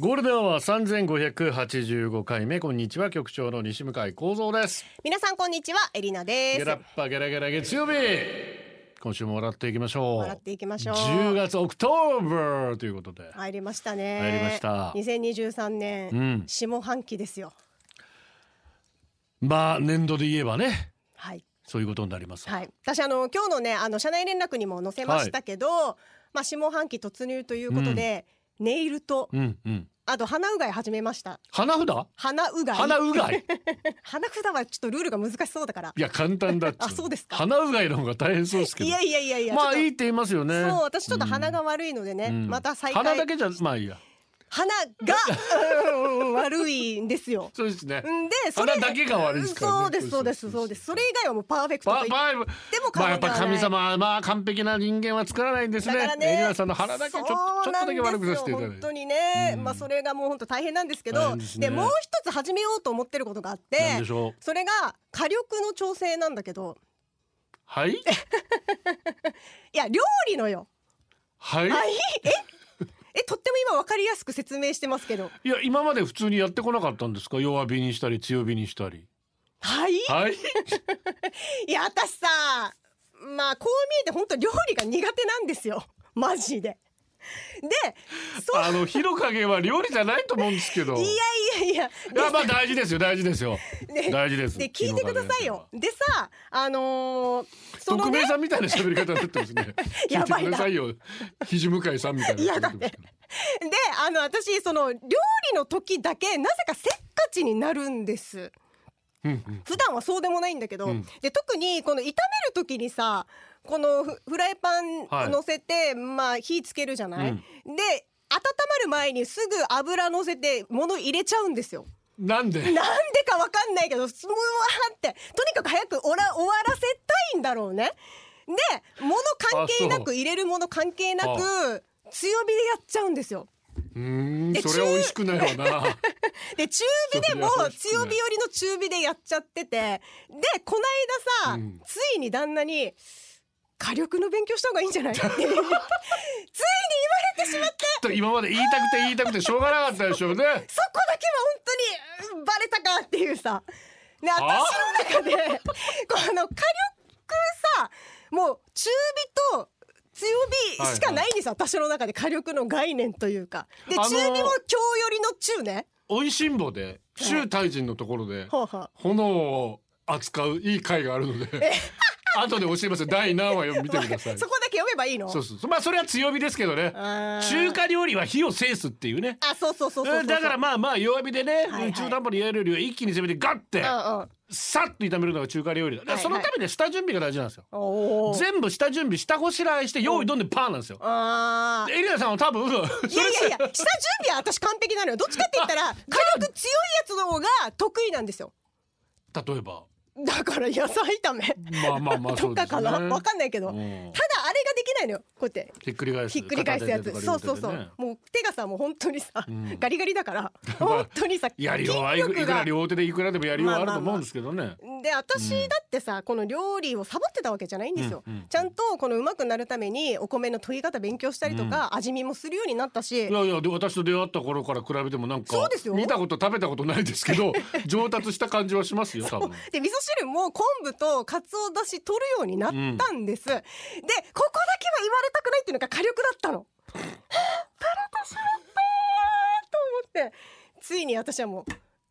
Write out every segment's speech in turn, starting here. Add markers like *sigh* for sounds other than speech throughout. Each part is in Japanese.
ゴールデンは三千五百八十五回目。こんにちは局長の西向井光三です。皆さんこんにちは。エリナです。ゲラッパゲラゲラ月曜日。今週も笑っていきましょう。笑っていきましょう。10月 October ということで。入りましたね。入りました。2023年、うん。下半期ですよ。まあ年度で言えばね。はい。そういうことになります。はい。私あの今日のねあの社内連絡にも載せましたけど、まあ下半期突入ということで、ネイルとうんうんあと鼻うがい始めました。花札？鼻うがい。花うがい？*laughs* 鼻札はちょっとルールが難しそうだから。いや簡単だっつ *laughs* あそうですか。花うがいの方が大変そうですけど。いやいやいやいやまあいいって言いますよね。そう私ちょっと鼻が悪いのでね、うん。また再開。鼻だけじゃまあいいや鼻がうん。悪いんですよ。そうですね。んでそれ鼻だけが悪いですからね。そうですそうですそうですそれ以外はもうパーフェクトと言っばばでもまあやっぱ神様はまあ完璧な人間は作らないんですね。だからねエリナさんの腹だけちょちょっとだけ悪くさせていただいて。本当にね、うん。まあそれがもう本当大変なんですけどですね。もう一つ始めようと思ってることがあってなんでしょう？それが火力の調整なんだけど。はい？*laughs* いや料理のよ。はい？はい？え？えとっても今わかりやすく説明してますけど。いや今まで普通にやってこなかったんですか？弱火にしたり強火にしたり。はい？はい。*laughs* いや私さまあこう見えて本当料理が苦手なんですよ。マジであの火の加減は料理じゃないと思うんですけど。いやいやいや。いやまあ大事ですよ大事ですよ。ね大事です。で聞いてくださいよ。でさあのー、そのね。さんみたいな喋り方になってますね。*laughs* やばいな。聞いてくださいよ。肘向井さんみたいな嫌だねであの私その料理の時だけなぜかせっかちになるんです。うんうん。普段はそうでもないんだけど、うん。で特にこの炒める時にさこのフフライパンはい乗せて、まあ火つけるじゃない、うん。で温まる前にすぐ油乗せて物入れちゃうんですよ。なんで？なんでかわかんないけど、すうわーって、とにかく早くおら終わらせたいんだろうね。で、物関係なく入れるもの関係なく、強火でやっちゃうんですよ。うーんで *laughs* それは美味しくないわな。で、中火でも強火寄りの中火でやっちゃってて、で、この間さ、うん。ついに旦那に、火力の勉強した方がいいんじゃない？*laughs* ってついに言われてしまって、と今まで言いたくて言いたくてしょうがなかったでしょうね。そこだけは本当にうんバレたかっていうさ。ね、私の中で、この火力さ、もう中火と強火しかないんですよ、私の中で火力の概念というか。で、あのー中火も強寄りの中ね。美味しんぼで中大臣のところで炎を扱ういい会があるので *laughs* 後で教えますよ。第何話を見てください。そこだけ読めばいいの？そうそうまあそれは強火ですけどね。中華料理は火を制すっていうね。あ、そうそうそうそうだからまあまあ弱火でね、はいはい。中途半端にやるよりは一気に攻めてガッてうんうん。さっと炒めるのが中華料理。だだそのために下準備が大事なんですよ、おー。全部下準備下ごしらえして用意どんでパーなんですよ。あー。でエリナさんは多分いやいやいや、下準備は私完璧なのよ。どっちかって言ったら、火力強いやつの方が得意なんですよ。例えば？だから野菜炒め。まあまあまあそとかかな、わかんないけど、ただないのよ。こうやって。ひっくり返す。ひっくり返すやつ、そうそうそう、もう手がさもう本当にさ、んガリガリだから本当にさ *laughs* やりよう。はいくら両手でいくらでもやりようはあると思うんですけどね、で私だってさ、この料理をサボってたわけじゃないんですよ、うんうんちゃんとこのうまくなるためにお米の研ぎ方勉強したりとか、味見もするようになったし。いやいやで私と出会った頃から比べてもなんかそうですよ。見たこと食べたことないですけど *laughs* 上達した感じはしますよ多分。で味噌汁も昆布とかつおだし取るようになったんです、でここ言われたくないっていうのが火力だったの。バレてしまったと思って。ついに私はもう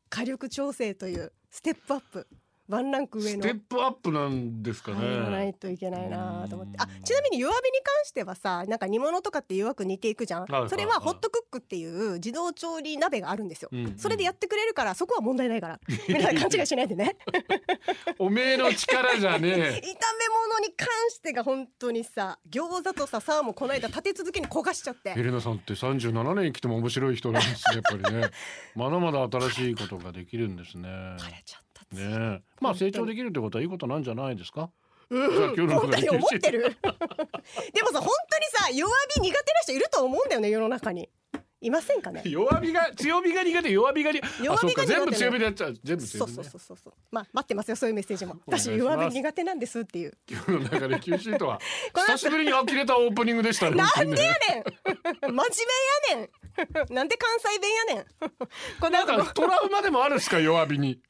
火力調整というステップアップ。ワンランク上の。ステップアップなんですか入らないねといけないなと思って。あちなみに弱火に関してはさなんか煮物とかって弱く煮ていくじゃん。はいはいそれはホットクックっていう自動調理鍋があるんですよ、うんそれでやってくれるからそこは問題ないから。皆さん勘違いしないでね。*laughs* おめえの力じゃねえ。炒め物に関してが本当にさ餃子とさサーモンこの間立て続けに焦がしちゃって。エレナさんって37年生きても面白い人なんですねやっぱりね。*laughs* まだまだ新しいことができるんですね。バレちゃったねえ。まあ成長できるってことはいいことなんじゃないですか？じゃあ今日の本当に思ってる。*laughs* でもさ本当にさ弱火苦手な人いると思うんだよね世の中に。いませんかね？弱火が強火が苦手弱火がに弱火が全部強火でやっちゃう全部強火ね。そうそうそうそうそう。まあ待ってますよそういうメッセージも。私弱火苦手なんですっていう。今日の中で九州とは。*laughs* 久しぶりに呆れたオープニングでしたね *laughs* なんでや本ね。ん真面目やねん。なんで関西弁やねん。こなんかトラウマでもあるんですか弱火に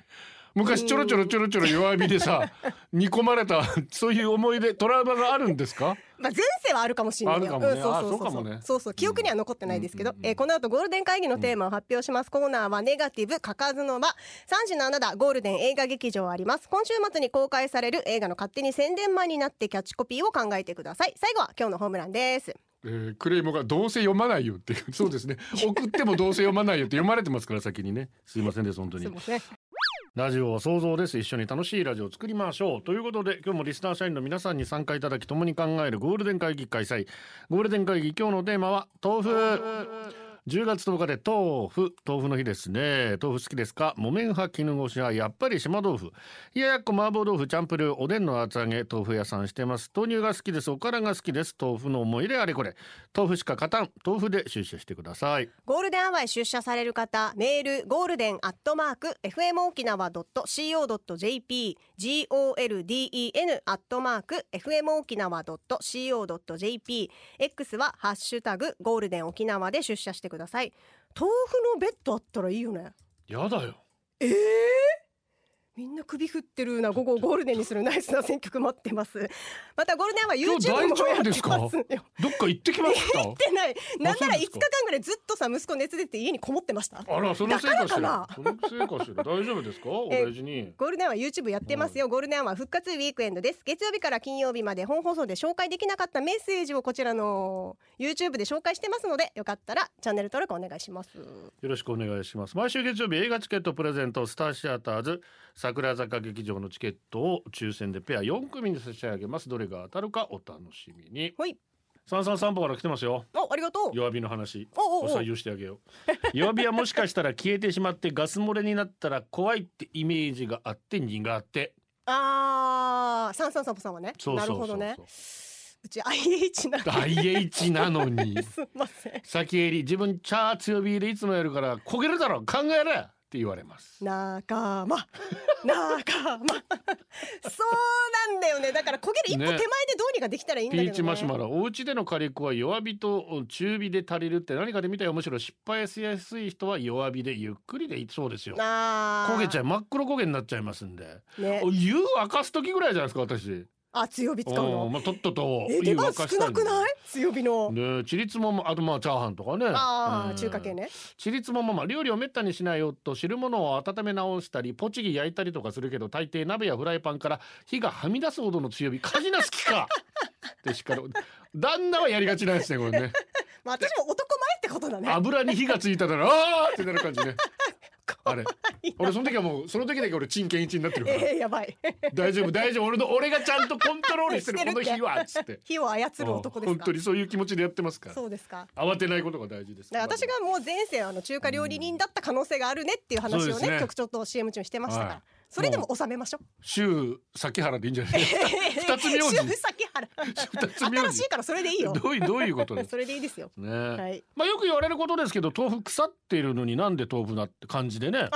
昔ちょろちょろちょろちょろ弱火でさ *laughs* 煮込まれたそういう思い出トラウマがあるんですか？まあ前世はあるかもしれないよ。あるかもね。そうそうそうそう。そう記憶には残ってないですけど、うえーこの後ゴールデン会議のテーマを発表します。コーナーはネガティブかかずの間37打ゴールデン映画劇場あります。今週末に公開される映画の勝手に宣伝前になってキャッチコピーを考えてください。最後は今日のホームランです。えークレイモがどうせ読まないよっていう。そうですね。送ってもどうせ読まないよって読まれてますから先にね。すいませんです本当に。ラジオは想像です。一緒に楽しいラジオを作りましょう。ということで今日もリスナー社員の皆さんに参加いただき共に考えるゴールデン会議開催。ゴールデン会議今日のテーマは豆腐。10月10日で豆腐。豆腐の日ですね。豆腐好きですか？木綿派絹ごし派やっぱり島豆腐。冷ややっこ麻婆豆腐チャンプルーおでんの厚揚げ豆腐屋さんしてます。豆乳が好きです。おからが好きです。豆腐の思い出あれこれ。豆腐しか勝たん。豆腐で出社してください。ゴールデンアワー出社される方メール golden アットマーク FM 沖縄 .co.jp golden アットマーク FM 沖縄 .co.jp X はハッシュタグゴールデン沖縄で出社してください。豆腐のベッドあったらいいよね。やだよ。えー？みんな首振ってるな午後をゴールデンにするナイスな選曲待ってます。*laughs* またゴールデンは YouTube もやって夫ですか？ますよ。どっか行ってきました行ってないなんなら5日間ぐらいずっとさ息子熱出て家にこもってました。あらそのせいかしら。そのせいかしら。大丈夫ですか？*laughs* おえ大事に。ゴールデンは YouTube やってますよ、ゴールデンは復活ウィークエンドです。月曜日から金曜日まで本放送で紹介できなかったメッセージをこちらの YouTube で紹介してますのでよかったらチャンネル登録お願いします。よろしくお願いします。毎週月曜日映画チケットプレゼントスターシアターズ桜坂劇場のチケットを抽選でペア4組に差し上げます。どれが当たるかお楽しみに。はい。三三散歩から来てますよ。おありがとう。弱火の話。おおおお採用してあげよう。*laughs* 弱火はもしかしたら消えてしまってガス漏れになったら怖いってイメージがあって苦手あー。サンサンサンポさんはね。そうそうそうそう。なるほどね。うち IH なんで IH なのに。*laughs* すいません。先襟自分チャー強火でいつもやるから焦げるだろ。考えれって言われます。仲間。*laughs* 仲間。*laughs* そうなんだよね。だから焦げる一歩手前でどうにかできたらいいんだけどね。ピーチマシュマロ。お家での火力は弱火と中火で足りるって何かで見たよ。むしろ失敗しやすい人は弱火でゆっくりでいいそうですよ。焦げちゃい真っ黒焦げになっちゃいますんで。ね。湯沸かす時ぐらいじゃないですか私あ強火使ううんのまあとっととえ出番少なくない？い強火の。ねちりつももあとまあチャーハンとかね。ああうん。中華系ね。ちりつもまま料理をめったにしないよと汁物を温め直したりポチギ焼いたりとかするけど大抵鍋やフライパンから火がはみ出すほどの強火。火事な好きか。*laughs* って叱る旦那はやりがちなんですねこれね。*laughs* まあ私も男前ってことだね。油に火がついたらあーってなる感じねあれ。俺その時はもうその時だけ俺真剣一になってるから。えー、やばい。大丈夫大丈夫。俺の俺がちゃんとコントロールしてる *laughs* この火はっつって。火を操る男ですか？本当にそういう気持ちでやってますから。そうですか。慌てないことが大事です。だから私がもう前世あの中華料理人だった可能性があるねっていう話をねね。局長と CM 中にしてましたから、はい。それでも収めましょう。週先原でいいんじゃない *laughs* 二つ名字週先原二つ名字新しいからそれでいいよ。どういうどういうことそれでいいですよ。ね、はい。まあよく言われることですけど豆腐腐っているのになんで豆腐だって感じでね。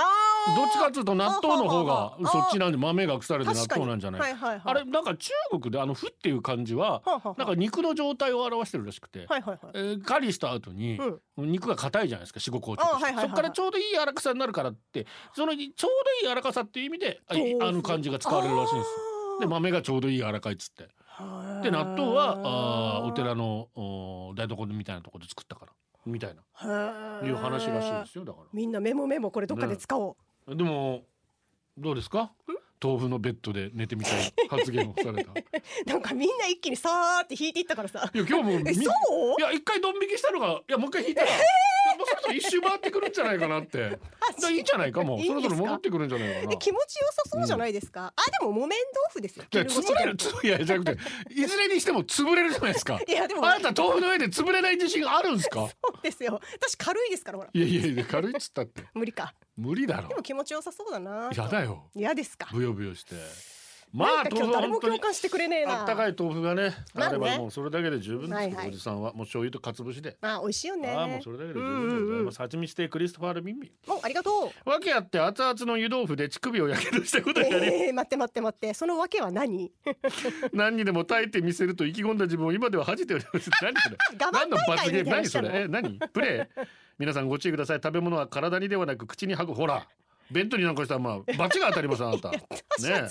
どっちかっていうと納豆の方がそっちなんで豆が腐れて納豆なんじゃないはいはいはい。あれなんか中国であの「ふ」っていう漢字はなんか肉の状態を表してるらしくて、はいはいはい。えー、狩りした後にうん。肉が硬いじゃないですか四五硬直そこからちょうどいい柔らかさになるからってそのちょうどいい柔らかさっていう意味であの漢字が使われるらしいんです。よ。で豆がちょうどいい柔らかいっつってで納豆はあーお寺のお台所みたいなところで作ったからみたいな。はいう話らしいですよだかみんなメモメモこれどっかで使おう、らでもどうですか？豆腐のベッドで寝てみたい発言をされた。いなんかみんな一気にさーって引いていったからさ。や今日もいや一回ドン引きしたのがいやもう一回引いたら、もうそろそろ一周回ってくるんじゃないかなって。だいいんじゃないかもそろそろ戻ってくるんじゃないかな。え気持ちよさそうじゃないですか、あでも木綿豆腐ですよ。いや潰れるついやじゃなくていずれにしても潰れるじゃないですか。*laughs* いやでも。あなた豆腐の上で潰れない自信あるんですか？そうですよ。私軽いですからほら。いやいやいや軽いっつったって。無理か。無理だろ。でも気持ちよさそうだな。やだよ。嫌ですか？ブヨブヨしてまあ今日誰も共感してくれねえな。あったかい豆腐がねまあればもうそれだけで十分ですおじさんはもう醤油と鰹節で、あ美味しいよね。ああもうそれだけで十分です、蜂蜜亭クリストファール・ミンミン。おありがとう。わけあって熱々の湯豆腐で乳首をやけどしたことがあり、えー、待って待って待って。そのわけは何？*laughs* 何にでも耐えてみせると意気込んだ自分を今では恥じております。何それ？*laughs* 何の罰ゲーム？何それ？のえ何？プレイ。皆さんご注意ください。食べ物は体にではなく口に吐く。ほら弁当になんかしたらまあ *laughs* 罰が当たりますあなた。ね冷たい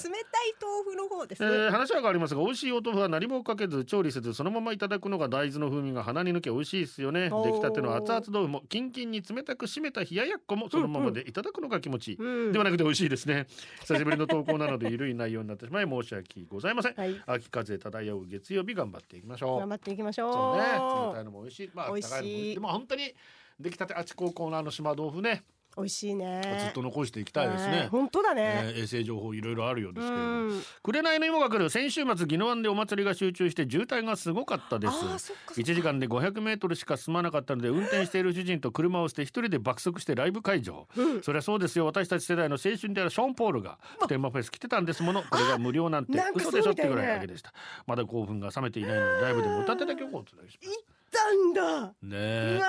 豆腐の方です。えね、ー話は変わりますが美味しいお豆腐は何もかけず調理せずそのままいただくのが大豆の風味が鼻に抜け美味しいですよね。出来たての熱々豆腐もキンキンに冷たく締めた冷ややっこもそのままでいただくのが気持ちいい、うん。ではなくて美味しいですね。久しぶりの投稿なので緩い内容になってしまい申し訳ございません、はい。秋風漂う月曜日頑張っていきましょう。頑張っていきましょう。そうね。冷たいのも美味しい。まあ美味しい。温かいのも美味しい。でも本当に出来たてあちこうコーナーの島豆腐ね、美味しいね。ずっと残していきたいですはね本当だね、えー衛星情報いろいろあるようですけれども。うん。紅の芋が来る先週末宜野湾でお祭りが集中して渋滞がすごかったです。あーそっかそっか。1時間で500メートルしか進まなかったので運転している主人と車をして一人で爆速してライブ会場、そりゃそうですよ。私たち世代の青春であるショーン・ポールが普天間フェス来てたんですもの。これが無料なんて嘘でしょってぐらいだけでした。まだ興奮が冷めていないのでライブでも歌ってた曲をお伝えしますたんだ。ねえ。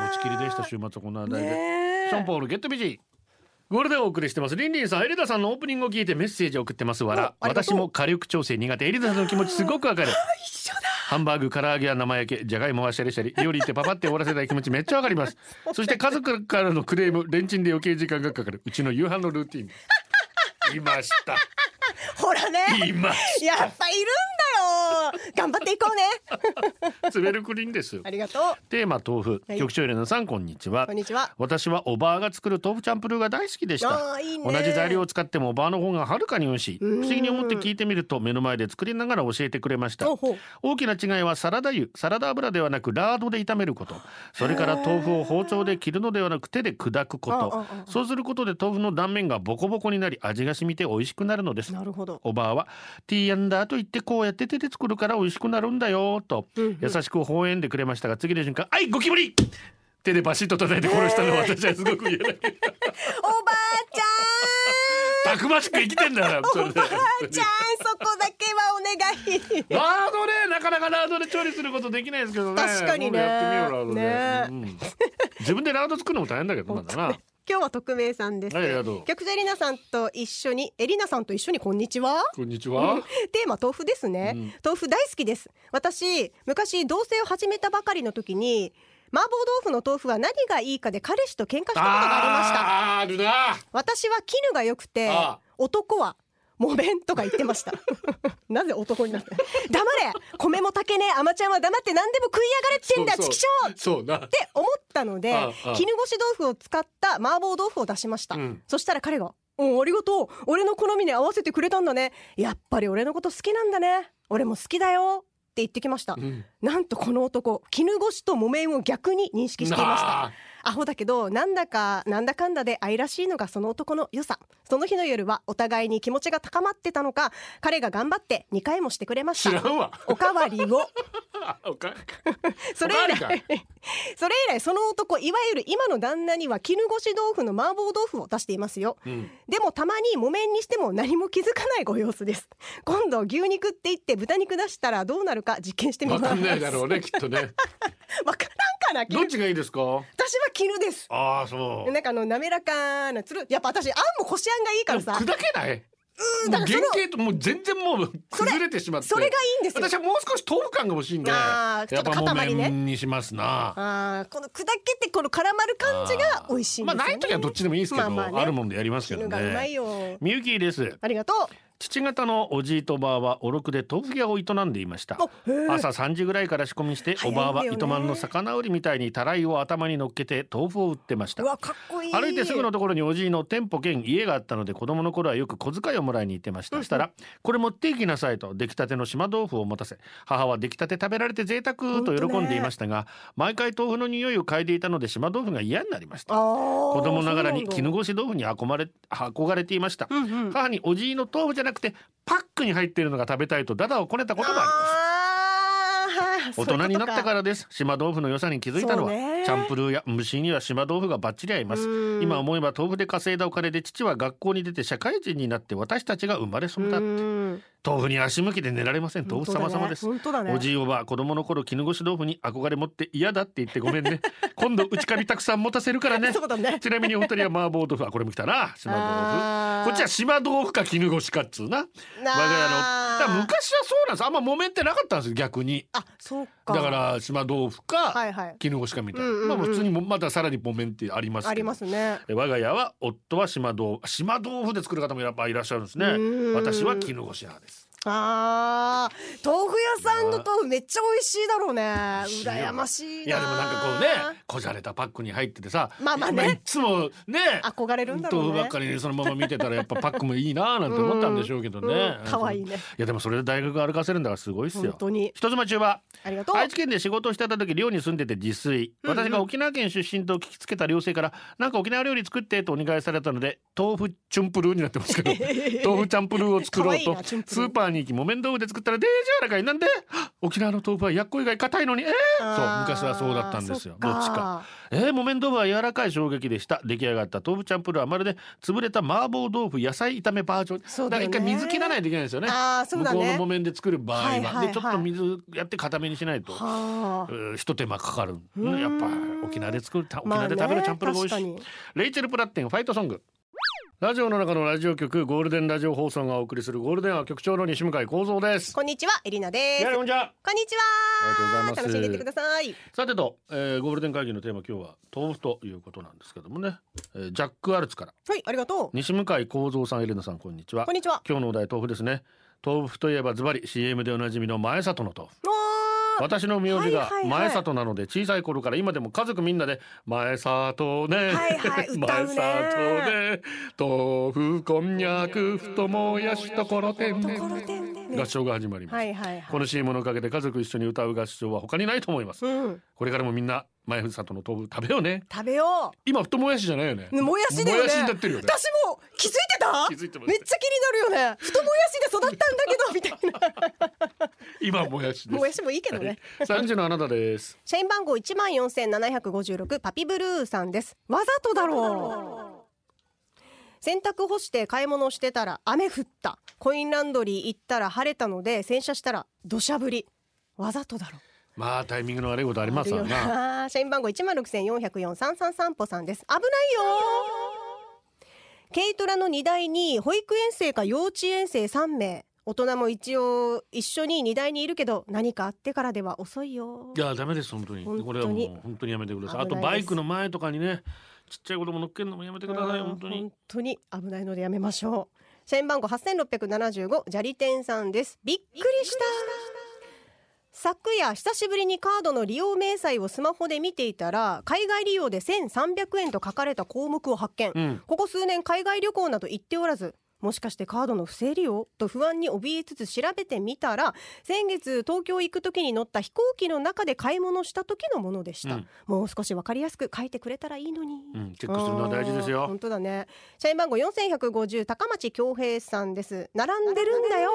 持ちきりでした週末はこんな題で、ねえショーン・ポールゲットビジ。ーゴールデンお送りしてます。リンリンさんエリダさんのオープニングを聞いてメッセージを送ってます。わら私も火力調整苦手。エリダさんの気持ちすごくわかる。*laughs* 一緒だ。ハンバーグ唐揚げや生焼け。じゃがいもはシャリシャリ料理ってパパって終わらせたい気持ちめっちゃわかります。*laughs* そして家族からのクレームレンチンで余計時間がかかる。うちの夕飯のルーティン。いました。*laughs* ほらね。いましやっぱいるん頑張っていこうね。たツベルクリンですありがとう。テーマ豆腐、はい。局長エレナさんこんにちは。こんにちは。私はおばあが作る豆腐チャンプルーが大好きでした。いいね。同じ材料を使ってもおばあの方がはるかに美味しい。不思議に思って聞いてみると目の前で作りながら教えてくれました。大きな違いはサラダ油。サラダ油ではなくラードで炒めること。それから豆腐を包丁で切るのではなく手で砕くこと。そうすることで豆腐の断面がボコボコになり味が染みて美味しくなるのです。なるほど。おばあは「ティーアンダーと言ってこうやって手で作るから美味しくなるんだよ」と。優しく微笑んでくれましたが次の瞬間「はいゴキブリ!」手でバシッと叩いて殺したのは私はすごく嫌だおばあちゃん！たくましく生きてんだよおばあちゃんそこだけはお願い。ラードねなかなかラードで調理することできないですけどね。確かにね。自分でラード作るのも大変だけどなんだな今日は匿名さんです、はいありがとう。局長エリナさんと一緒にエリナさんと一緒にこんにちは。こんにちは。*laughs* テーマ豆腐ですね、うん。豆腐大好きです。私昔同棲を始めたばかりの時に麻婆豆腐の豆腐は何がいいかで彼氏と喧嘩したことがありました。あーあるな。私は絹が良くて男は木綿とか言ってました。*laughs* なぜ男になった？黙れ！米も炊けねえ。甘ちゃんは黙って何でも食いやがれってんだそうそう。チキショーっそうな。て思ったので絹ごし豆腐を使った麻婆豆腐を出しました、うん。そしたら彼が「うんありがとう。俺の好みに合わせてくれたんだね。やっぱり俺のこと好きなんだね。俺も好きだよ」って言ってきました、うん。なんとこの男絹ごしと木綿を逆に認識していましたアホだけどなんだかなんだかんだで愛らしいのがその男の良さ。その日の夜はお互いに気持ちが高まってたのか彼が頑張って2回もしてくれました。知らんわ。おかわりを。*laughs* *laughs* それ以来 *laughs* それ以来その男いわゆる今の旦那には絹ごし豆腐の麻婆豆腐を出していますよ。うん。でもたまに木綿にしても何も気づかないご様子です。今度牛肉って言って豚肉出したらどうなるか実験してみます。わかんないだろうねきっとね *laughs* わからんかなどっちがいいですか？私は絹です。ああそう。なんかあの滑らかなつる。やっぱ私あんもこしあんがいいからさ。砕けない？うんだから原型ともう全然もう崩れてしまって。それがいいんですよ。私はもう少し豆腐感が欲しいんで。あーちょっとやっぱ塊ねにしますな。あーこの砕けてこの絡まる感じが美味しいんですよね。まあない時はどっちでもいいですけど、まあるもんでやりますけど絹がうまいねよみゆきです。ありがとう父方のおじいとおばあはおろくで豆腐屋を営んでいました。朝3時ぐらいから仕込みしておばあは糸満の魚売りみたいにたらいを頭に乗っけて豆腐を売ってました。歩いてすぐのところにおじいの店舗兼家があったので子供の頃はよく小遣いをもらいに行ってました、したら「これ持っていきなさい」と出来たての島豆腐を持たせ母は出来たて食べられて贅沢と喜んでいましたが、毎回豆腐の匂いを嗅いでいたので島豆腐が嫌になりました。子子供ながらに絹ごごし豆腐に憧れ憧れていました、母におじいの豆腐じゃななくてパックに入っているのが食べたいとダダをこねたこともあります。大人になってかららです。島豆腐の良さに気づいたのはね。チャンプルーや蒸しには島豆腐がバッチリ合います。うん。今思えば豆腐で稼いだお金で父は学校に出て社会人になって私たちが生まれ育った豆腐に足向きで寝られません豆腐様様です。本当だね。おじいおばあ子供の頃絹ごし豆腐に憧れ持って嫌だって言ってごめんね。*laughs* 今度内カビたくさん持たせるからね。ちなみにお二人は麻婆豆腐あこれも来たな島豆腐。こっちは島豆腐か絹ごしかっつうな。我が家のだ昔はそうなんです。あんま揉めってなかったんですよ逆に。あそうか。だから島豆腐か絹ごしかみたいな、うんうんうん。まあ普通にもまたさらに木綿ってありますけど。ありますね。え我が家は夫は島豆腐島豆腐で作る方もやっぱいらっしゃるんですね。うん。私は絹ごし派ですあー豆腐屋さんの豆腐めっちゃ美味しいだろうね。羨ましいないやでもなんかこうねこじゃれたパックに入っててさまあまあね。いつもね憧れるんだろうね。豆腐ばっかりそのまま見てたらやっぱパックもいいななんて思ったんでしょうけどね。うん可愛いね。いやでもそれで大学歩かせるんだからすごいっすよ。本当に。人妻中はありがとう。愛知県で仕事をしてた時寮に住んでて自炊。私が沖縄県出身と聞きつけた寮生からなんか沖縄料理作ってとお願いされたので豆腐チュンプルーになってますけど。*laughs* 豆腐チャンプルーを作ろうとスーパー。に行き木綿豆腐で作ったらデージ柔らかいなんで沖縄の豆腐はやっこ以外硬いのにえー、そう昔はそうだったんですよっどっちかえー、木綿豆腐は柔らかい衝撃でした出来上がった豆腐チャンプルーはまるで潰れた麻婆豆腐野菜炒めバージョンそうだねから一回水切らないといけないんですよねあそうだね向こうの木綿で作る場合は,、はいはいはいでちょっと水やって固めにしないとはあえー一手間かかる、うんやっぱ沖縄で作る沖縄で食べるチャンプルーが美味しい、確かレイチェル・プラッテンファイトソングラジオの中のラジオ局ゴールデンラジオ放送がお送りするゴールデンは局長の西向井光三です。こんにちはエリナです。こんにちは。こんにちありがとうございはます。楽しんでいってください。さてと、えーゴールデン会議のテーマ今日は豆腐ということなんですけどもね、えージャック・アルツから。はいありがとう。西向井光三さんエレナさんこんにちは。こんにちは。今日のお題豆腐ですね。豆腐といえばズバリ CM でおなじみの前里の豆腐私の名字が前里なので小さい頃から今でも家族みんなで前里ね、はいはい *laughs* 歌前里ね豆腐こんにゃく太もやしところてんところてんね合唱が始まります、はいはいはい。この CM のおかげで家族一緒に歌う合唱は他にないと思います、うん。これからもみんな前里の豆腐食べようね。食べよ今太もやしじゃないよね。うもやしだよね。私も気づいてた？気づいてますめっちゃ気になるよね。太もやしで育ったんだけどみたい *laughs* 今もやしです。なもやしもいいけどね。三時のあなたです。社員番号一万四千七百五十六パピブルーさんです。わざとだろう。洗濯干して買い物してたら雨降った。コインランドリー行ったら晴れたので洗車したら土砂降り。わざとだろうまあタイミングの悪いことありますわな。な。社員番号一万六千四百四三三三歩さんです。危ないよ。軽トラの荷台に保育園生か幼稚園生三名。大人も一応一緒に荷台にいるけど何かあってからでは遅いよ。いやダメです本当に。これはもう本当にやめてください。あとバイクの前とかにねちっちゃい子供乗っけるのもやめてくださいうん本当に。本当に危ないのでやめましょう。社員番号八千六百七十五ジャリテンさんです。びっくりした昨夜久しぶりにカードの利用明細をスマホで見ていたら海外利用で1300円と書かれた項目を発見、うん。ここ数年海外旅行など行っておらずもしかしてカードの不正利用と不安に怯えつつ調べてみたら先月東京行く時に乗った飛行機の中で買い物した時のものでした、うん。もう少しわかりやすく書いてくれたらいいのに、うん。チェックするのは大事ですよ。本当だね。社員番号4150高町恭平さんです。並んでるんだよ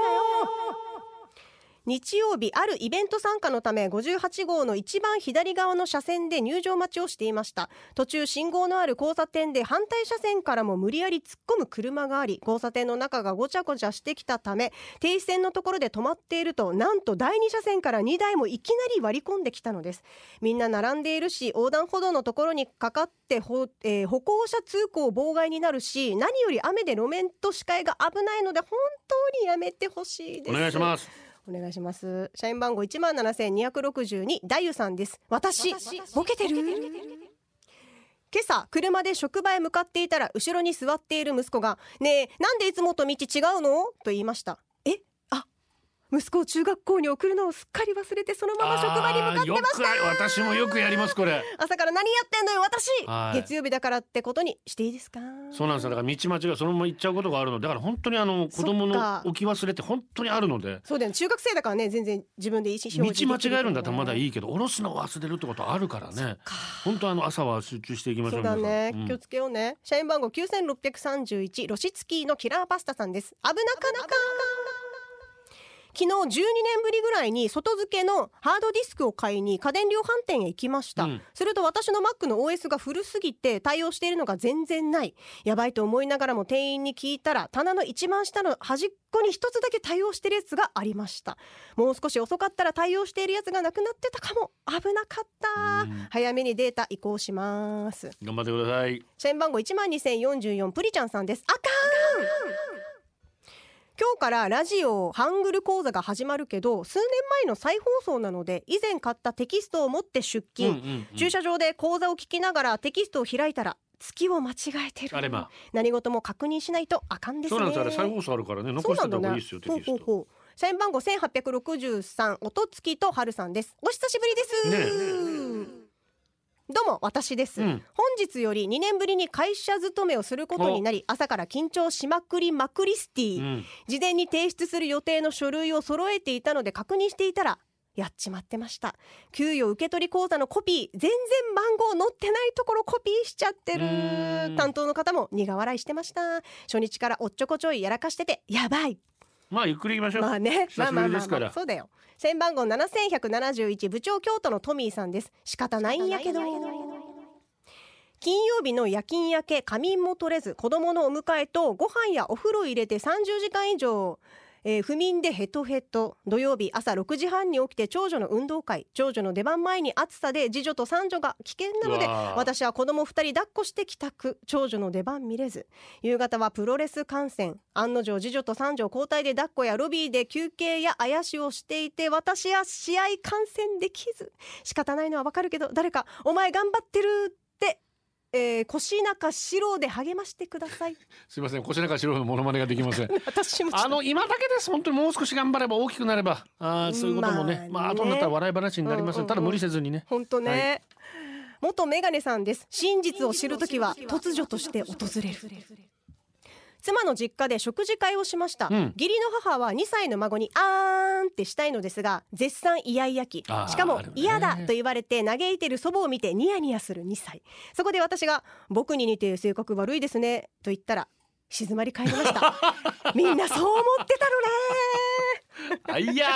日曜日あるイベント参加のため58号の一番左側の車線で入場待ちをしていました。途中信号のある交差点で反対車線からも無理やり突っ込む車があり交差点の中がごちゃごちゃしてきたため停止線のところで止まっているとなんと第二車線から2台もいきなり割り込んできたのです。みんな並んでいるし横断歩道のところにかかってほ、えー歩行者通行妨害になるし何より雨で路面と視界が危ないので本当にやめてほしいです。お願いします。お願いします。社員番号一万七千二百六十二ダユさんです。私ボケてる？今今朝車で職場へ向かっていたら後ろに座っている息子が「ねえなんでいつもと道違うの?」と言いました息子を中学校に送るのをすっかり忘れてそのまま職場に向かってました。私もよくやりますこれ。朝から何やってんのよ私、はい。月曜日だからってことにしていいですか？そうなんですよ。だから道間違いそのまま行っちゃうことがあるの。でだから本当にあの子供の置き忘れって本当にあるので。そうだよね。中学生だからね全然自分で意思道表示間違えるんだったらまだいいいけど下ろすのを忘れるってことあるからね。本当あの朝は集中していきましょそううだね、皆さん。気をつけようね。社員番号9631ロシツキーのキラーパスタさんです。危なかなか昨日12年ぶりぐらいに外付けのハードディスクを買いに家電量販店へ行きました、うん。すると私の Mac の OS が古すぎて対応しているのが全然ない。やばいと思いながらも店員に聞いたら棚の一番下の端っこに一つだけ対応しているやつがありました。もう少し遅かったら対応しているやつがなくなってたかも。危なかった。うん早めにデータ移行します。頑張ってください。社員番号1万2044プリちゃんさんです。あかん今日からラジオハングル講座が始まるけど数年前の再放送なので以前買ったテキストを持って出勤、うんうんうん。駐車場で講座を聞きながらテキストを開いたら月を間違えてる。あれま何事も確認しないとあかんですね。そうなんですよ。あれ再放送あるからね。残してた方がいいですよテキスト。社員番号1863音月と春さんです。お久しぶりです、どうも私です、うん。本日より2年ぶりに会社勤めをすることになり朝から緊張しまくりまくりスティ、うん。事前に提出する予定の書類を揃えていたので確認していたらやっちまってました。給与受取口座のコピー全然番号載ってないところコピーしちゃってる。担当の方も苦笑いしてました。初日からおっちょこちょいやらかしててやばいまあゆっくり行きましょう。まあね。久しぶりですから。そうだよ。千番号7171部長京都のトミーさんです。仕方ないんやけど。金曜日の夜勤明け仮眠も取れず子供のお迎えとご飯やお風呂入れて30時間以上えー不眠でヘトヘト。土曜日朝6時半に起きて長女の運動会。長女の出番前に暑さで次女と三女が危険なので私は子供2人抱っこして帰宅。長女の出番見れず。夕方はプロレス観戦。案の定次女と三女交代で抱っこやロビーで休憩やあやしをしていて私は試合観戦できず。仕方ないのはわかるけど誰か「お前頑張ってる」って、えー、腰中四郎で励ましてください。*laughs* すいません。腰中四郎のモノマネができません。*laughs* 私もあの今だけです。本当にもう少し頑張れば大きくなれば。あーそういうこともね。まあね。まあ後になったら笑い話になりますうんうんうん。ただ無理せずにね。本当ね、は元メガネさんです。真実を知るときは突如として訪れる妻の実家で食事会をしました、うん。義理の母は2歳の孫にあーんってしたいのですが絶賛イヤイヤ期。しかも嫌だと言われて嘆いてる祖母を見てニヤニヤする2歳。そこで私が僕に似て性格悪いですねと言ったら静まり返りました *laughs* みんなそう思ってたのねあいや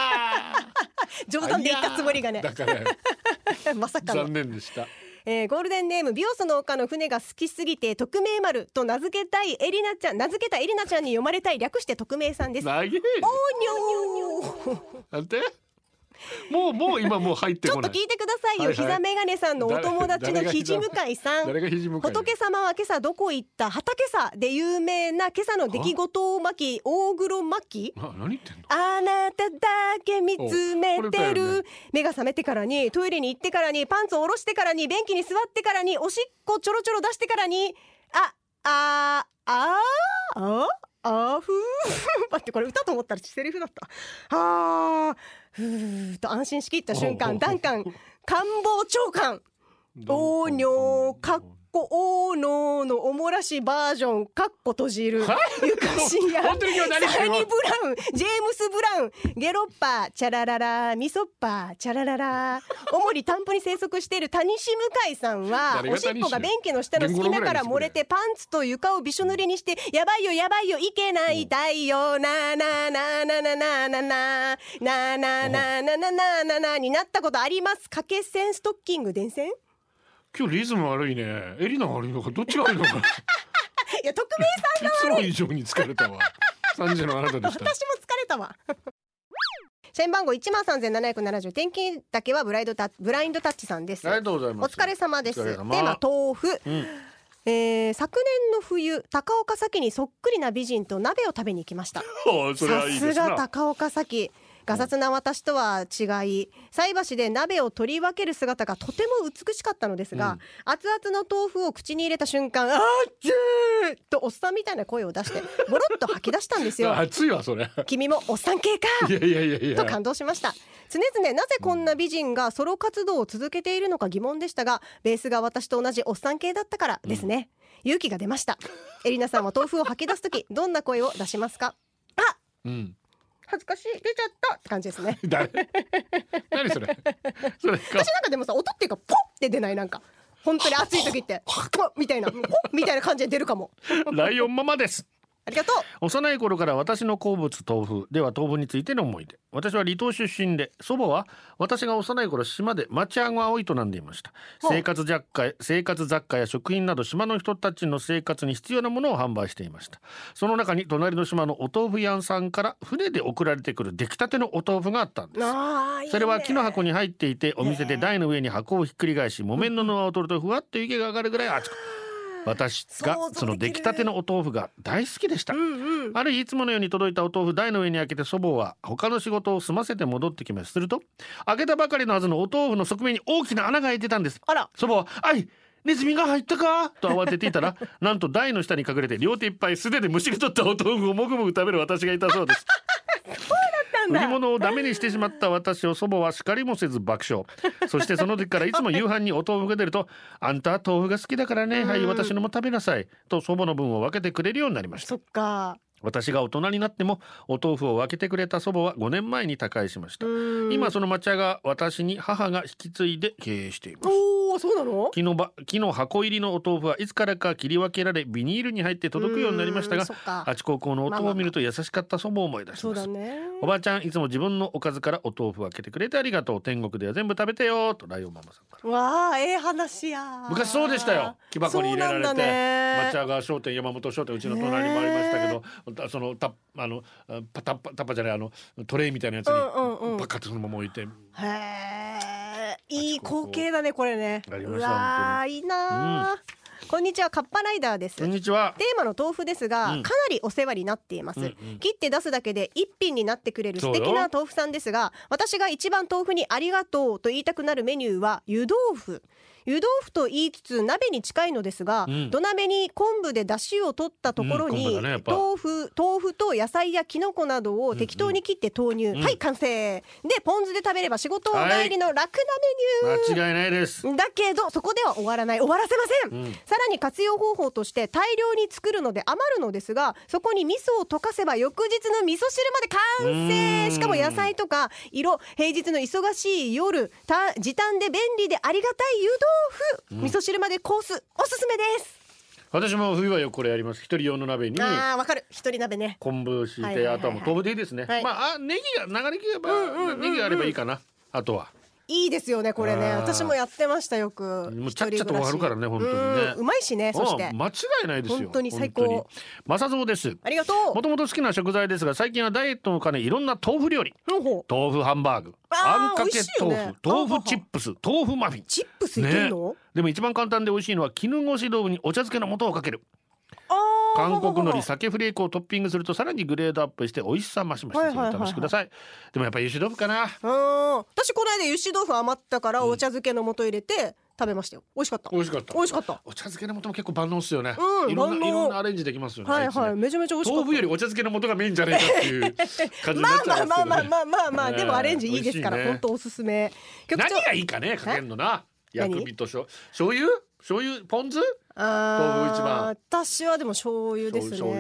*laughs* 冗談で言ったつもりがね。だから *laughs* まさかの。残念でしたえーゴールデンネームビオスの丘の船が好きすぎて匿名丸と名付けたいエリナちゃん名付けたエリナちゃんに読まれたい略して匿名さんです。投げおにょーなんて *laughs* もうもう今もう入ってちょっと聞いてくださいよ、はいはい。膝メガネさんのお友達の肘向井さん。仏様は今朝どこ行った？畑さで有名な今朝の出来事を巻き大黒巻き。な何言ってんの？あなただけ見つめてる、よね目が覚めてからにトイレに行ってからにパンツを下ろしてからに便器に座ってからにおしっこちょろちょろ出してからに。あああああふー待ってこれ歌と思ったらセリフだった。あーふーと安心しきった瞬間ダンカン官房長官。おーにょーかっこおーのーのおもらしバージョンかっこ閉じる。ゆかしや。サニブラウンジェームス・ブラウンゲロッパーチャラララミソッパーチャラララ。主に担保に生息している谷志向井さんはおしっこが便器の下の隙間から漏れてパンツと床をびしょ濡れにしてやばいよやばいよいけないだいよななななななななななななななななになったことあります掛け線ストッキング電線今日リズム悪いねエリナ悪いのかどっちが悪いのか *laughs* いや匿名さんいつも以上に疲れたわ三時のあなたでした私も疲れたわ。社員番号一万三千七百七十転勤だけはブライドタッブラインドタッチさんです。ありがとうございますお疲れ様です。テーマ豆腐。うんえー昨年の冬高岡早紀にそっくりな美人と鍋を食べに行きました。*laughs* さすが高岡早紀。ガサツな私とは違い菜箸で鍋を取り分ける姿がとても美しかったのですが、熱々の豆腐を口に入れた瞬間「あーっつー!」とおっさんみたいな声を出してボロッと吐き出したんですよ。*laughs* 熱いわそれ。君もおっさん系か！*laughs* いやいやいやいや。と感動しました。常々なぜこんな美人がソロ活動を続けているのか疑問でしたがベースが私と同じおっさん系だったからですね、勇気が出ました。エリナさんは豆腐を吐き出す時どんな声を出しますか？あうん恥ずかしい出ちゃったって感じですね。*laughs* 誰？何それ？それか。私なんかでもさ音っていうかポッって出ないなんか。本当に暑い時って *laughs* ポッみたいなポッみたいな感じで出るかも。ライオンママですありがとう。幼い頃から私の好物豆腐では豆腐についての思い出。私は離島出身で祖母は私が幼い頃島で町あごを営んでいました。生活雑貨生活雑貨や食品など島の人たちの生活に必要なものを販売していました。その中に隣の島のお豆腐屋さんから船で送られてくる出来たてのお豆腐があったんです。ね。それは木の箱に入っていてお店で台の上に箱をひっくり返し木綿の縄を取るとふわっと湯気が上がるぐらい熱く私がその出来たてのお豆腐が大好きでした、うんうん。ある日いつものように届いたお豆腐台の上に開けて祖母は他の仕事を済ませて戻ってきます。すると開けたばかりのはずのお豆腐の側面に大きな穴が開いてたんです。あら。祖母は「あいネズミが入ったか?」と慌てていたら *laughs* なんと台の下に隠れて両手いっぱい素手でむしり取ったお豆腐をもぐもぐ食べる私がいたそうです *laughs* 売り物をダメにしてしまった私を祖母は叱りもせず爆笑。そしてその時からいつも夕飯にお豆腐が出ると「*laughs* あんたは豆腐が好きだからね。はい私のも食べなさい」と祖母の分を分けてくれるようになりました。そっか私が大人になってもお豆腐を分けてくれた祖母は5年前に他界しました。うん。今その町屋が私に母が引き継いで経営しています。おおそうなの？木のば木の箱入りのお豆腐はいつからか切り分けられビニールに入って届くようになりましたがうんそっか。八高校のお豆腐を見ると優しかった祖母を思い出します。だね。おばあちゃんいつも自分のおかずからお豆腐を開けてくれてありがとう天国では全部食べてよとライオンママさんから。わあええ話や昔そうでしたよ。木箱に入れられてね。町屋川商店山本商店うちの隣にもありましたけどそのたあのパタッパタッパじゃないあのトレイみたいなやつにうんうんうん。パカッとそのまま置いて。へえいい光景だねこれね。うわあいいなあ、こんにちはカッパライダーです。こんにちは。テーマの豆腐ですが、うん。かなりお世話になっています、うん。うん切って出すだけで一品になってくれる素敵な豆腐さんですが私が一番豆腐にありがとうと言いたくなるメニューは湯豆腐湯豆腐と言いつつ鍋に近いのですが、うん。土鍋に昆布で出汁を取ったところに、うんね豆腐豆腐と野菜やきのこなどを適当に切って投入、ん。はい完成。でポン酢で食べれば仕事帰りの楽なメニュー、間違いないです。だけどそこでは終わらない。終わらせません、うん。さらに活用方法として大量に作るので余るのですがそこに味噌を溶かせば翌日の味噌汁まで完成。しかも野菜とか色平日の忙しい夜た時短で便利でありがたい湯豆腐、味噌汁までコースおすすめです、私も冬はよくこれやります。一人用の鍋に。あーわかる。一人鍋ね。昆布敷いて、はいはいはいはい。あとはもう豆腐でいいですね、はい。まああネギが長ネギがうんうん。ネギがあればいいかな。あとはいいですよねこれね。私もやってましたよく。もうちゃっちゃと終わるからね本当にね。うまいしねそして。あ間違いないですよ本当に最高。本当に。正蔵です。ありがとう。もともと好きな食材ですが最近はダイエットの兼ねいろんな豆腐料理。ほうほう。豆腐ハンバーグ。あんかけ豆ね。腐豆腐チップス。豆腐マフィン。チップスいけるの、でも一番簡単で美味しいのは絹ごし豆腐にお茶漬けの素をかける韓国海苔ははは酒フレークをトッピングするとさらにグレードアップして美味しさ増し増しはいはいはいはい。お試しください。でもやっぱり油脂豆腐かな。うん。私この間油脂豆腐余ったからお茶漬けの素入れて食べましたよ。美味しかった。美味しかった。美味しかった。お茶漬けの素も結構万能っすよね、うんいろんな万能。いろんなアレンジできますよねはいあいつね。はいめちゃめちゃ美味しか豆腐よりお茶漬けの素がメインじゃねえかっていう感じにまあなっちゃう。んですけど、ね、まあまあまあまあまあまあねでもアレンジいいですからね本当おすすめ何がいいかねかけんのな何薬味としょ醤油醤油ポン酢豆腐一番私はでも醤油ですね。醤ネ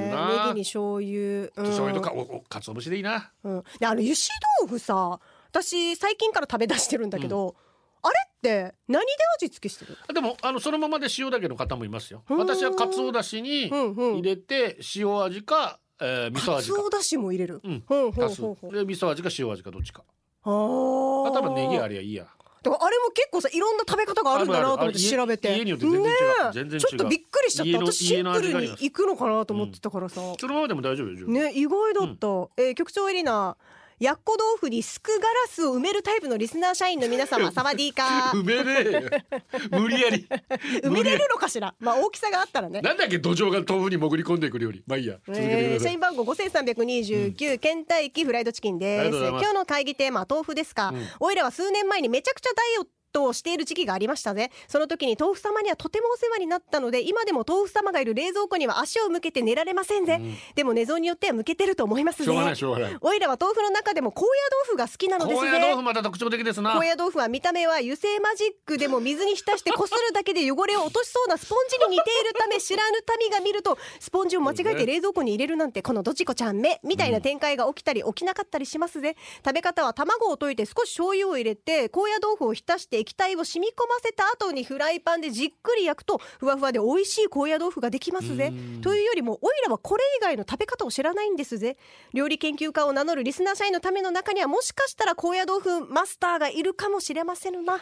ギに醤油。うん。醤油とかおお鰹節でいいな。うん。であの油脂豆腐さ私最近から食べ出してるんだけどあれって何で味付けしてる？でもあのそのままで塩だけの方もいますよ。うん。私は鰹だしに入れて塩味か、えー、味噌味か。鰹だしも入れる。うん。ほうほうほうほうで味噌味か塩味かどっちか。あー。あとはネギありゃいいやだからあれも結構さいろんな食べ方があるんだなと思って調べて。ねちょっとびっくりしちゃった。私シンプルに行くのかなと思ってたからさ、そのままでも大丈夫ね意外だった、えー局長エリナやっこ豆腐にすくガラスを埋めるタイプのリスナー社員の皆様 *laughs* サワディーカー。埋めねえよ無理やり。*laughs* 埋めれるのかしら？まあ大きさがあったらね。なんだっけ土壌が豆腐に潜り込んでくるより。まあいいや。続けてえーください、社員番号5329、倦怠期フライドチキンあです。今日の会議テーマは豆腐ですか、うん。おいらは数年前にめちゃくちゃダイエットをしている時期がありましたねその時に豆腐様にはとてもお世話になったので今でも豆腐様がいる冷蔵庫には足を向けて寝られませんぜ、でも寝相によっては向けてると思いますしょうがないねしょうがない。おいらは豆腐の中でも高野豆腐が好きなのです高ね野豆腐また特徴的ですな。高野豆腐は見た目は油性マジックでも水に浸してこするだけで汚れを落としそうなスポンジに似ているため知らぬ民が見るとスポンジを間違えて冷蔵庫に入れるなんてこのどちこちゃん。めみたいな展開が起きたり起きなかったりしますぜ。食べ方は卵を溶いて少し醤油を入れて高野豆腐を浸して液体を染み込ませた後にフライパンでじっくり焼くとふわふわで美味しい高野豆腐ができますぜ。というよりもおいらはこれ以外の食べ方を知らないんですぜ。料理研究家を名乗るリスナー社員のための中にはもしかしたら高野豆腐マスターがいるかもしれませんな。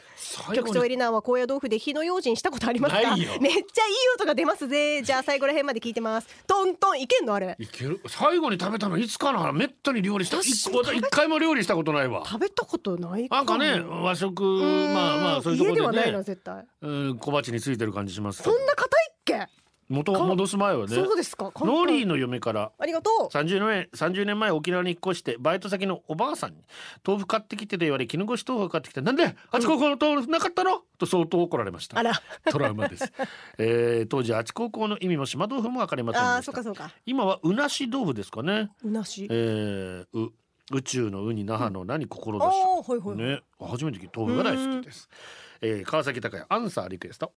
局長エリナーは高野豆腐で火の用心したことありますかめっちゃいい音が出ますぜ。じゃあ最後ら辺まで聞いてます。トントンいけんのあれ。いける。最後に食べたのいつかなめったに料理した。私一回も料理したことないわ。食べたことないかなんかもね和食うんまあまあそういうところで家ではないなね絶対。うん小鉢についてる感じします。そんな硬いっけ、元を戻す前はね。そうですか？簡単。ノーリーの嫁から。ありがとう。30年 ,30 年前沖縄に引っ越してバイト先のおばあさんに豆腐買ってきてと言われ絹ごし豆腐を買ってきてなんであちこーこーの豆腐なかったの？と相当怒られました。あら。トラウマです、*laughs* えー、当時あちこーこーの意味も島豆腐も分かりませんでした。そうかそうか。今はうなし豆腐ですかね。うなし。えー、う宇宙のうに那覇の名に志ああはいはい、ね。初めて聞いた。豆腐が大好きです、えー、川崎隆也アンサーリクエスト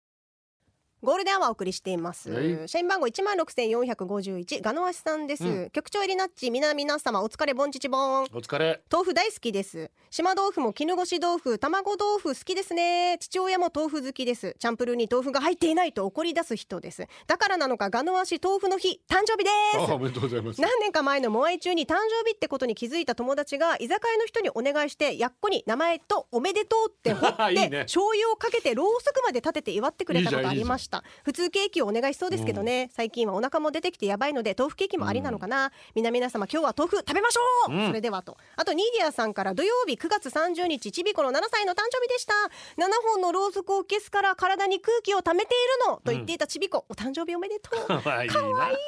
ゴールデンアワーお送りしています。はい。社員番号一万六千四百五十一ガノワシさんです。うん。局長エリナッチ皆皆様お疲れボンチチボン。お疲れ。豆腐大好きです。島豆腐も絹ごし豆腐卵豆腐好きですね。父親も豆腐好きです。チャンプルーに豆腐が入っていないと怒り出す人です。だからなのかガノワシ豆腐の日誕生日です。あおめでとうございます。何年か前のモアイ中に誕生日ってことに気づいた友達が居酒屋の人にお願いしてやっこに名前とおめでとうって彫って *laughs* いいね。醤油をかけてろうそくまで立てて祝ってくれたことありました普通ケーキをお願いしそうですけどね、最近はお腹も出てきてやばいので豆腐ケーキもありなのかな、みな皆様今日は豆腐食べましょう、うん。それではと。あとニーディアさんから土曜日9月30日ちびこの7歳の誕生日でした。7本のろうそくを消すから体に空気を溜めているの。と言っていたちびこ、お誕生日おめでとう。かわいいな。かわいいね。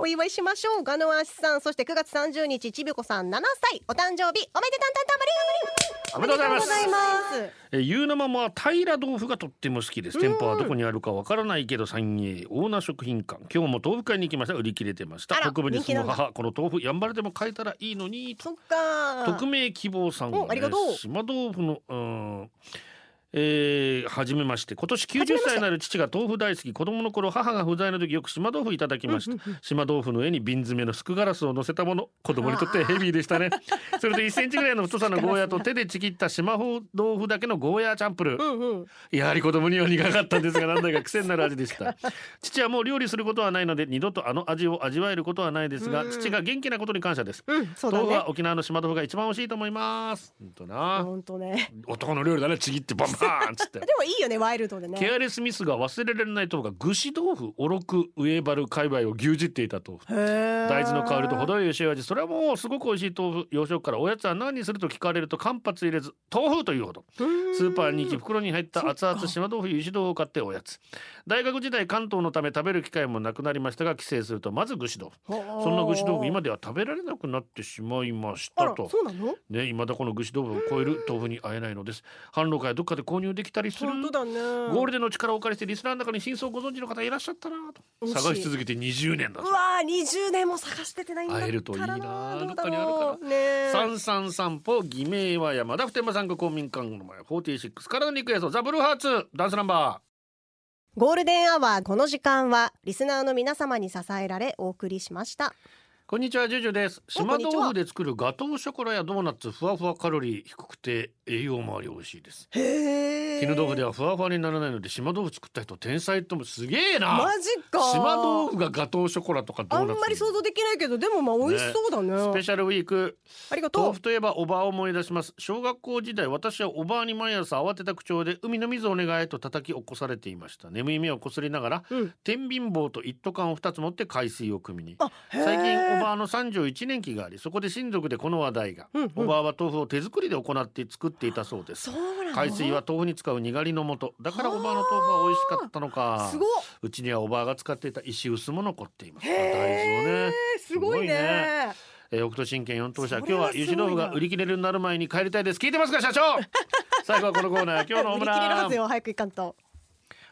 お祝いしましょう。ガノアシさん。そして9月30日ちびこさん7歳。お誕生日おめでたんたんたんばり。おめでとうございますえー、ゆうなままは平豆腐がとっても好きです。店舗はどこにあるかわからないけど三栄オーナー食品館。今日も豆腐買いに行きました。売り切れてました北部に住む母この豆腐やんばるでも買えたらいいのに。とそっか匿名希望さんが、ね、おありがとう。島豆腐のうんえー、はじめまして今年90はじめまして歳になる父が豆腐大好き。子供の頃母が不在の時よく島豆腐いただきました、島豆腐の上に瓶詰めのすくガラスを乗せたもの。子供にとってヘビーでしたね。*laughs* それと1センチぐらいの太さのゴーヤと手でちぎった島豆腐だけのゴーヤーチャンプルー、うんうん。やはり子供には苦かったんですが何だか癖になる味でした。*laughs* 父はもう料理することはないので二度とあの味を味わえることはないですが父が元気なことに感謝です。うんね。豆腐は沖縄の島豆腐が一番美味しいと思います。ほんとな。本当ね。男の料理だね。ちぎってバンバーンっつって。でもいいよねワイルドでね。ケアレスミスが忘れられない豆腐が具志豆腐おろく上原界隈を牛耳っていた豆腐大大豆の香りと程よい塩味それはもうすごく美味しい豆腐洋食からおやつは何にすると聞かれると間髪入れず豆腐。というほどスー。パーに行き袋に入った熱々島豆腐油脂豆腐を買っておやつ大学時代関東のため食べる機会もなくなりましたが帰省するとまず具志豆。腐そんな具志豆腐今では食べられなくなってしまいましたと。そうなの？ね未だこの具志豆腐を超える豆腐に会えないのです。販路会どっかで購入できたりする。本当だね。ゴールデンの力をお借りしてリスナーの中に真相をご存知の方いらっしゃったらと。探し続けて20年だうわー20年も探しててない会えるといいなどっかにあるから。三三散歩偽名は山田普天間産区公民館の前。46体に行くやつザブルーハーツダンスナンバゴールデンアワーこの時間はリスナーの皆様に支えられお送りしました。ーこんにちはジュジュです。島豆腐で作るガトーショコラやドーナツふわふわカロリー低くて栄養もあり美味しいです。へ絹豆腐ではふわふわにならないので島豆腐作った人天才ともすげえな。マジか。島豆腐がガトーショコラとかどあうんまり想像できないけどでもまあ美味しそうだね。スペシャルウィーク。ありがとう。豆腐といえばおばあを思い出します。小学校時代私はおばあに毎朝慌てた口調で海の水をお願いと叩き起こされていました。眠い目をこすりながら、うん。天秤棒と一斗缶を2つ持って海水を汲みに。最近おばあの31年期がありそこで親族でこの話題が、うんうん。おばあは豆腐を手作りで行って作っていたそうです。海水は豆腐に使うにがりの素だからおばあの豆腐は美味しかったのか。うちにはおばあが使っていた石臼も残っています。へ大豆をね。えすごいね。えー、北斗神拳四等車今日は油脂豆腐すごいな。が売り切れるになる前に帰りたいです。聞いてますか社長。*laughs* 最後はこのコーナー今日のオムラずよ。早く行かんと。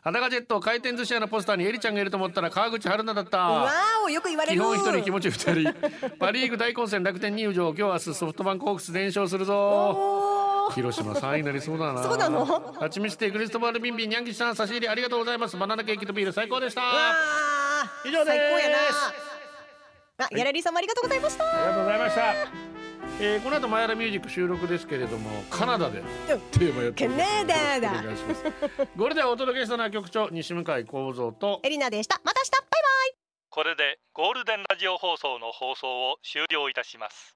裸ジェット回転寿司屋のポスターにエリちゃんがいると思ったら川口春奈だわった。ーおよく言われる。基本一人気持ち二人 *laughs* パリーグ大混戦楽天入場今日明日ソフトバンクホークス連勝するぞ広島3位になりそうだな。そうなの？はちみつテクリストバルビンビンニャンギシさん差し入れありがとうございます。バナナケーキとビール最高でした。以上です。最高やな。あギャラリーさんもありがとうございました。ありがとうございました。えー、この後マヤラミュージック収録ですけれどもカナダでテーマやってケネダだ。お願いします。これではお届けしたのは局長西向井光三とエリナでした。また明日。バイバイ。これでゴールデンラジオ放送の放送を終了いたします